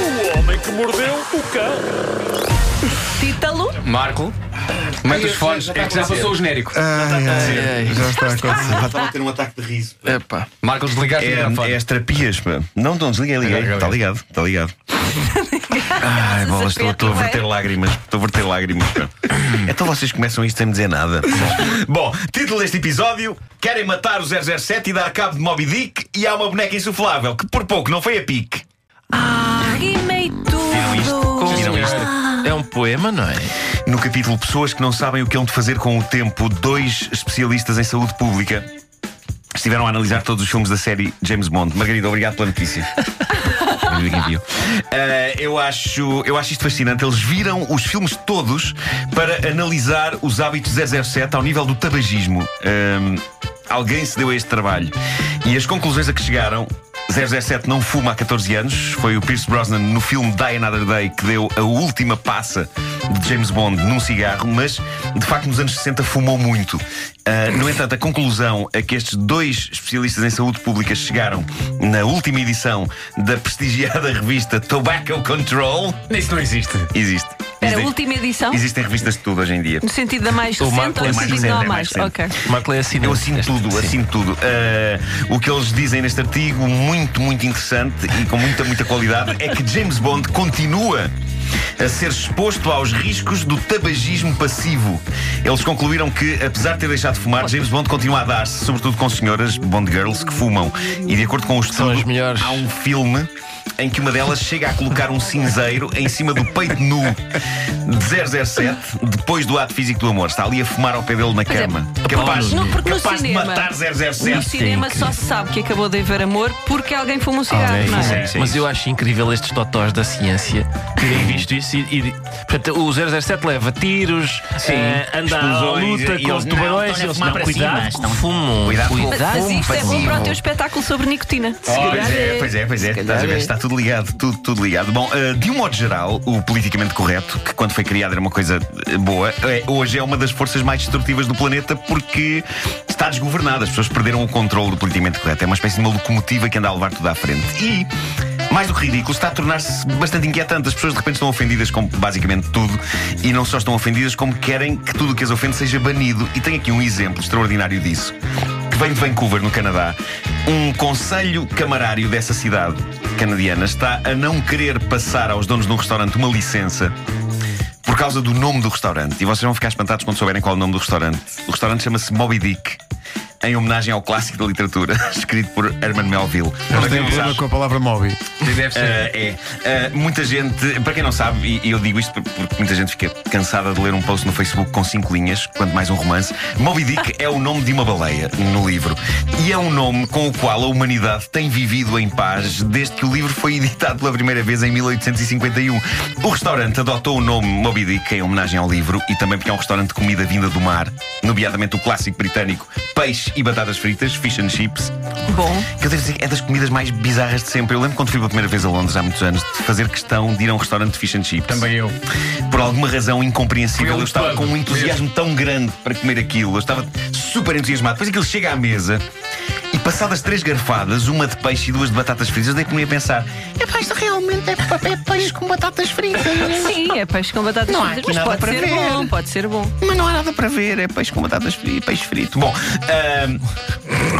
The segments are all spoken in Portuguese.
O homem que mordeu o cão. Título? Marco, mete os fones. É que já passou o genérico. Ai, ai, já está a acontecer. Estava a ter um ataque de riso. Epá. Marco, desligaste o É, microfone. é as terapias, pá. Não, não desliguei, liguei. Está ligado, está ligado. Ai, bolas, estou, estou a verter lágrimas. Estou a verter lágrimas. pá. Então vocês começam isto sem me dizer nada. Bom, título deste episódio: Querem matar o 007 e dar cabo de Moby Dick e há uma boneca insuflável que por pouco não foi a pique. Rimei Isto? tudo. Viram isto? É um poema, não é? No capítulo Pessoas que não sabem o que hão de fazer com o tempo, dois especialistas em saúde pública estiveram a analisar todos os filmes da série James Bond. Margarida, obrigado pela notícia. Ah, eu, acho, eu acho isto fascinante. Eles viram os filmes todos para analisar os hábitos 007 ao nível do tabagismo. Ahm, alguém se deu a este trabalho. E as conclusões a que chegaram 007 não fuma há 14 anos. Foi o Pierce Brosnan no filme Die Another Day que deu a última passa de James Bond num cigarro, mas de facto nos anos 60 fumou muito. Ah, no entanto, a conclusão a que estes dois especialistas em saúde pública chegaram na última edição da prestigiada revista Tobacco Control Isso não existe. existe. Era a Existem- última edição? Existem revistas de tudo hoje em dia. No sentido da mais O recente Marco ou é no mais sentido recente, não é mais mais? recente. Ok. O Marco é assinante. Eu assino tudo, assino tudo. Ah, o que eles dizem neste artigo, muito, muito interessante e com muita, muita qualidade, é que James Bond continua a ser exposto aos riscos do tabagismo passivo. Eles concluíram que, apesar de ter deixado de fumar, James Bond continua a dar-se, sobretudo com senhoras Bond Girls que fumam. E de acordo com o estudo, as melhores. há um filme em que uma delas chega a colocar um cinzeiro em cima do peito nu de 007 depois do ato físico do amor. Está ali a fumar ao pé dele na é, cama. Capaz, no- porque no capaz de cinema- matar 007. No cinema só se sabe que acabou de haver amor porque alguém fuma um cigarro, Alguém, não é? sim, sim. Mas eu acho incrível estes totós da ciência terem visto isso e, e- portanto, o 007 leva tiros, eh, anda à luta e com os não, tubarões a eles não, cuidado cima, com estão- o fumo. Cuidado cuidado. Mas isto é bom para o teu espetáculo sobre nicotina. Pois é, pois é, pois é. Estás a ver? Está tudo ligado, tudo, tudo ligado. Bom, eh, de um modo geral, o politicamente correto, que quando foi criado era uma coisa eh, boa, eh, hoje é uma das forças mais destrutivas do planeta porque está desgovernada. As pessoas perderam o controle do politicamente correto. É uma espécie de uma locomotiva que anda a levar tudo à frente. E. Mais do que ridículo, está a tornar-se bastante inquietante. As pessoas de repente estão ofendidas com basicamente tudo e não só estão ofendidas, como querem que tudo o que as ofende seja banido. E tenho aqui um exemplo extraordinário disso que vem de Vancouver, no Canadá, um conselho camarário dessa cidade canadiana está a não querer passar aos donos de um restaurante uma licença por causa do nome do restaurante. E vocês vão ficar espantados quando souberem qual é o nome do restaurante. O restaurante chama-se Moby Dick. Em homenagem ao clássico da literatura, escrito por Herman Melville. Quem tem um não problema com a palavra Moby. Deve ser. Uh, é. Uh, muita gente, para quem não sabe, e eu digo isto por- porque muita gente fica cansada de ler um post no Facebook com cinco linhas, quanto mais um romance. Moby Dick é o nome de uma baleia no livro. E é um nome com o qual a humanidade tem vivido em paz desde que o livro foi editado pela primeira vez em 1851. O restaurante adotou o nome Moby Dick em homenagem ao livro e também porque é um restaurante de comida vinda do mar, nomeadamente o clássico britânico peixe e batatas fritas, fish and chips. Bom. Que eu devo dizer que é das comidas mais bizarras de sempre. Eu lembro quando fui pela primeira vez a Londres há muitos anos de fazer questão de ir a um restaurante de fish and chips. Também eu. Por alguma razão incompreensível, um eu estava com um entusiasmo tão grande para comer aquilo. Eu estava super entusiasmado. Depois aquilo chega à mesa passadas três garfadas, uma de peixe e duas de batatas fritas, eu dei comigo a pensar: é isto realmente é, é peixe com batatas fritas. Sim, é peixe com batatas Não há fritas, mas nada pode para ser ver. bom, pode ser bom. Mas não há nada para ver, é peixe com batatas fritas, peixe frito. Bom,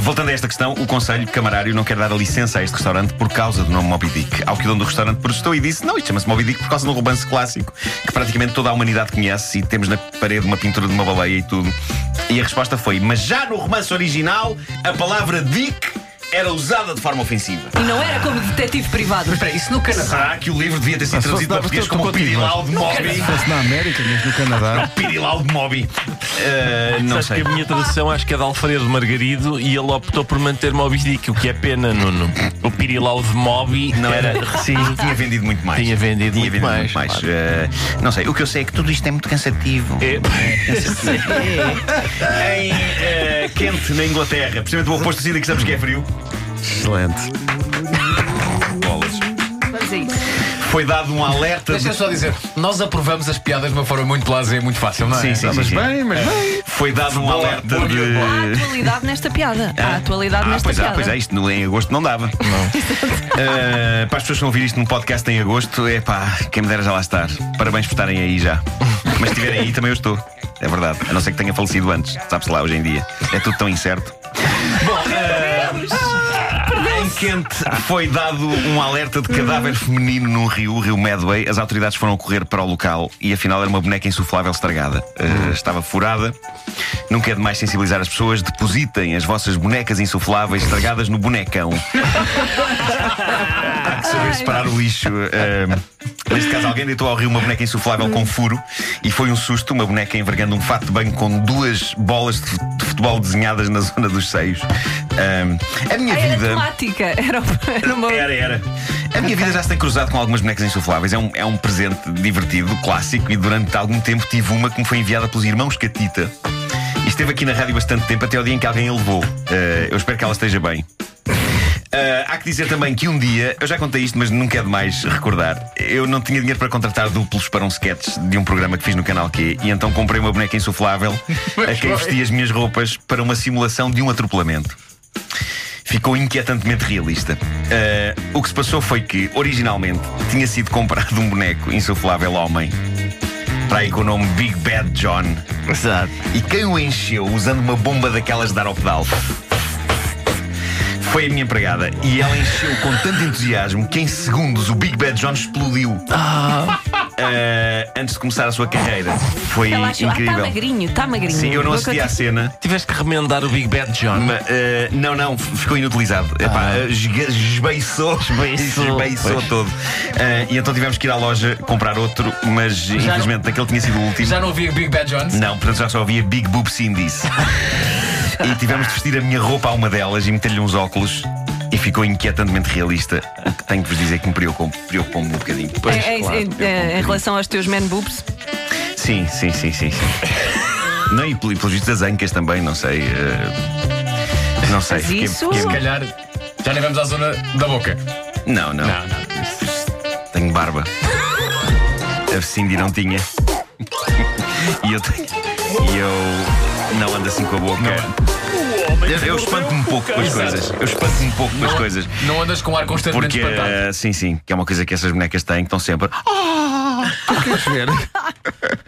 voltando a esta questão, o Conselho Camarário não quer dar a licença a este restaurante por causa do nome Moby Dick. Ao que o dono do restaurante protestou e disse: Não, isto chama-se Moby Dick por causa de um romance clássico que praticamente toda a humanidade conhece e temos na parede uma pintura de uma baleia e tudo. E a resposta foi: Mas já no romance original, a palavra Dick era usada de forma ofensiva. E não era como detetive privado. Mas espera, isso no Canadá. Será que o livro devia ter sido se traduzido para português como contigo, Pirilau de Moby? Se fosse na América, mas no Canadá. Pirilau de Moby. Ah, não Sabes sei. que a minha tradução acho que é de Alfredo Margarido e ele optou por manter Moby Dick, o que é pena, Nuno. O Pirilau de Moby Não era. Sim. Tinha vendido muito mais. Tinha vendido Tinha muito vendido mais, muito mais. claro. Eh, não sei, o que eu sei é que tudo isto é muito cansativo. É, Em eh, Kent, na Inglaterra, precisamente o oposto da cidade que sabes que é frio, Excelente. bolas. Vamos a isso. Foi dado um alerta. Deixa de- só dizer, nós aprovamos as piadas de uma forma muito blasé, muito fácil, não é? Sim, sim, sim, Mas sim. bem, mas bem. foi dado um alerta boa, de. Há atualidade nesta piada. Há atualidade Ah, nesta pois piada. é, pois é, isto no- em agosto não dava. Uh, para as pessoas que a ouvir isto num podcast em agosto, é pá, quem me dera já lá estar. Parabéns por estarem aí já. Mas se estiverem aí, também eu estou. É verdade. A não ser que tenha falecido antes. Sabe-se lá, hoje em dia. É tudo tão incerto. Quente foi dado um alerta de cadáver feminino num rio, o rio Medway. As autoridades foram correr para o local e afinal era uma boneca insuflável estragada. Uh, estava furada. Nunca é demais sensibilizar as pessoas. Depositem as vossas bonecas insufláveis estragadas no bonecão. Há que saber separar o lixo. Uh, neste caso, alguém deitou ao rio uma boneca insuflável com furo e foi um susto. Uma boneca envergando um fato de banho com duas bolas de futebol desenhadas na zona dos seios. Um, a minha Ah, era vida. temática. Era, era uma. Era, era. A minha vida já se tem cruzado com algumas bonecas insufláveis. É um, é um presente divertido, clássico, e durante algum tempo tive uma que me foi enviada pelos irmãos Catita. E esteve aqui na rádio bastante tempo, até o dia em que alguém a levou. Eh, eu espero que ela esteja bem. Eh, há que dizer também que um dia, eu já contei isto, mas nunca é demais recordar. Eu não tinha dinheiro para contratar duplos para um sketch de um programa que fiz no canal Q, e então comprei uma boneca insuflável a quem vesti as minhas roupas para uma simulação de um atropelamento ficou inquietantemente realista. Eh, o que se passou foi que, originalmente, tinha sido comprado um boneco insuflável homem. Para aí com o nome Big Bad John. Exato. E quem o encheu usando uma bomba daquelas de dar ao pedal? Foi a minha empregada. E ela encheu com tanto entusiasmo que em segundos o Big Bad John explodiu. Eh, antes de começar a sua carreira. Foi Ela achou, ah, está incrível. magrinho, está magrinho. Sim, eu não Vou assisti à cena. Tiveste que remendar o Big Bad John. Ma- eh, não, não, ficou inutilizado. Epá, eh, esga- esbeiçou, Esbeiçou. esbeiçou todo. Eh, e então tivemos que ir à loja comprar outro, mas infelizmente aquele tinha sido o último. Já não havia Big Bad Jones? Não, portanto já só havia Big Boob Cindy's. e tivemos de vestir a minha roupa a uma delas e meter-lhe uns óculos. E ficou inquietantemente realista. O que tenho que vos dizer que me preocupou- preocupou-me um bocadinho. É, é, claro, é, um em bocadinho. relação aos teus man boobs, Sim, sim, sim, sim. sim. não, e pel- pelos vistos das ancas também, não sei. eh, não sei. Mas fiquei- isso- fiquei- Se calhar já nem vamos à zona da boca. Não, não. Não, não. Tenho barba. A Cindy não tinha. E eu tenho. E eu não ando assim com a boca. Eu, eu espanto-me um pouco com as coisas. Eu espanto-me um pouco com as coisas. Não andas com ar constantemente Porque, espantado. eh, sim, sim, que é uma coisa que essas bonecas têm, que estão sempre. Queres ver?